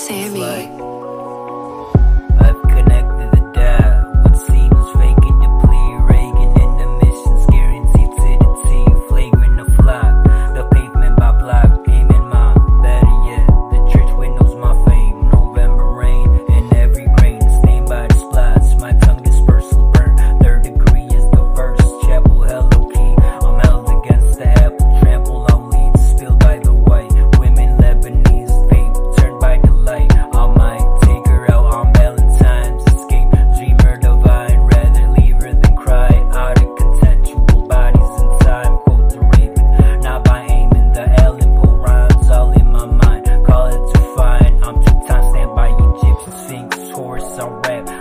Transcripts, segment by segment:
Sammy.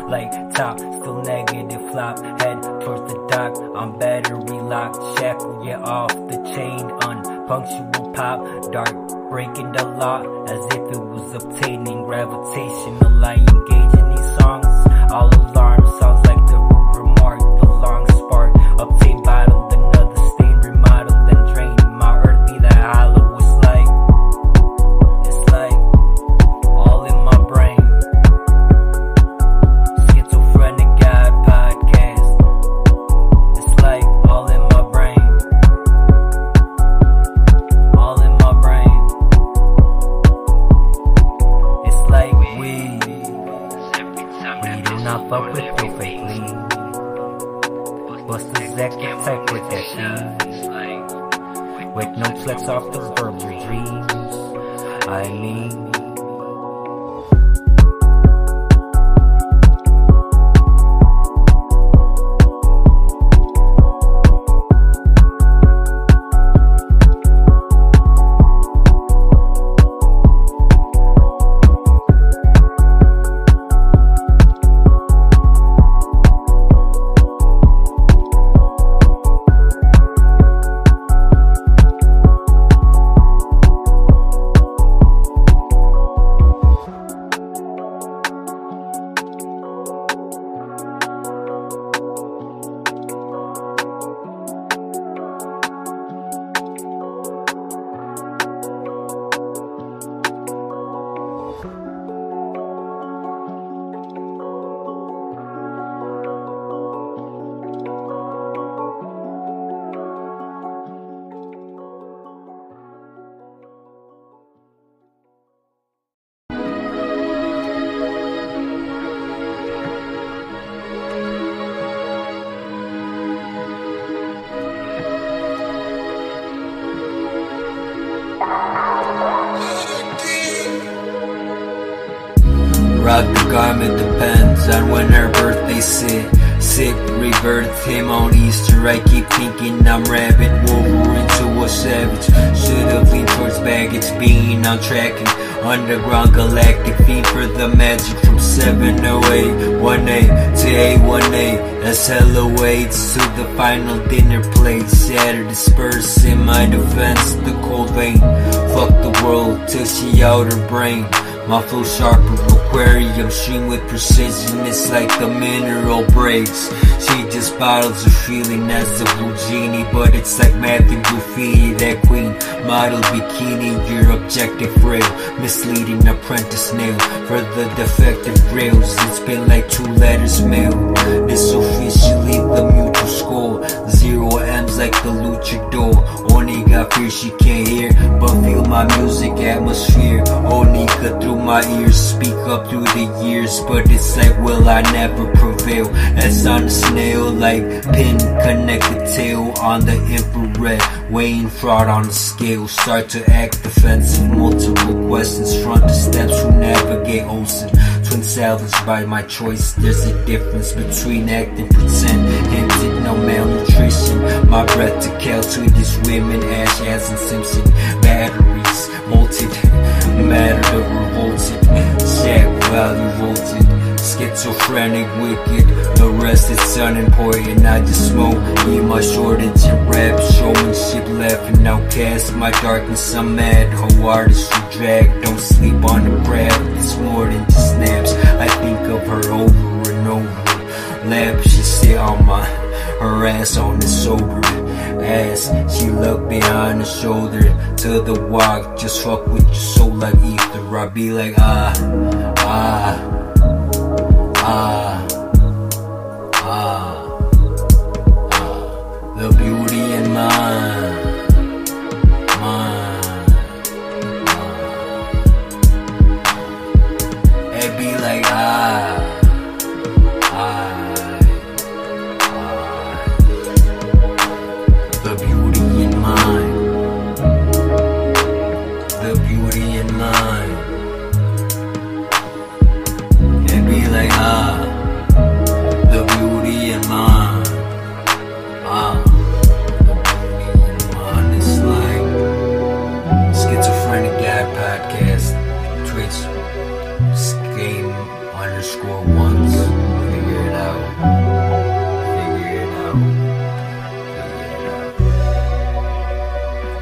Like top, still negative flop. Head towards the dock. I'm battery locked, shackle yeah off the chain. Unpunctual pop, dark breaking the law as if it was obtaining gravitational. I engage in these songs. All alarm Zack type with that shit. With no flex off the verbal dreams. I mean. The depends on when her birthday sit. Sick, rebirth him on Easter. I keep thinking I'm rabbit, Wolverine to a savage. Should've leaned towards baggage, being on tracking. Underground galactic fiend for the magic from 708 1A to A1A. That's hella waits to the final dinner plate. Shattered, dispersed in my defense. The cold vein, fuck the world till she out her brain. My flow sharper, aquarium stream with precision. It's like the mineral breaks. She just bottles her feeling as a blue genie, but it's like math and. That queen model bikini, your objective real, misleading apprentice nail for the defective rails. It's been like two letters mailed. This officially the mutual score. Zero M's like the luchador. Only fear she can't hear, but feel my music atmosphere. Onika through my ears, speak up through the years, but it's like will I never prevail? As on the snail, like pin connected tail on the infrared, weighing fraud on the scale. Start to act defensive, multiple questions, front the steps who navigate Olsen. Twin salvaged by my choice. There's a difference between acting pretend, hinted no malnutrition. My breath to kill these women, Ash, as and Simpson. Batteries, molted, matter the revolted. Shack value volted. Schizophrenic, wicked. Is unimportant. I just smoke. Eat my shortage and rap. Showmanship laughing outcast. My darkness, I'm mad. Whole artistry drag. Don't sleep on the crab. It's more than just snaps. I think of her over and over. Lab, she sit on my her ass on the sober. ass. She look behind the shoulder to the walk. Just fuck with your soul like ether. I be like, ah, ah, ah,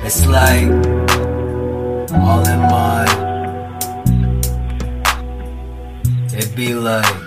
It's like all in mine. It be like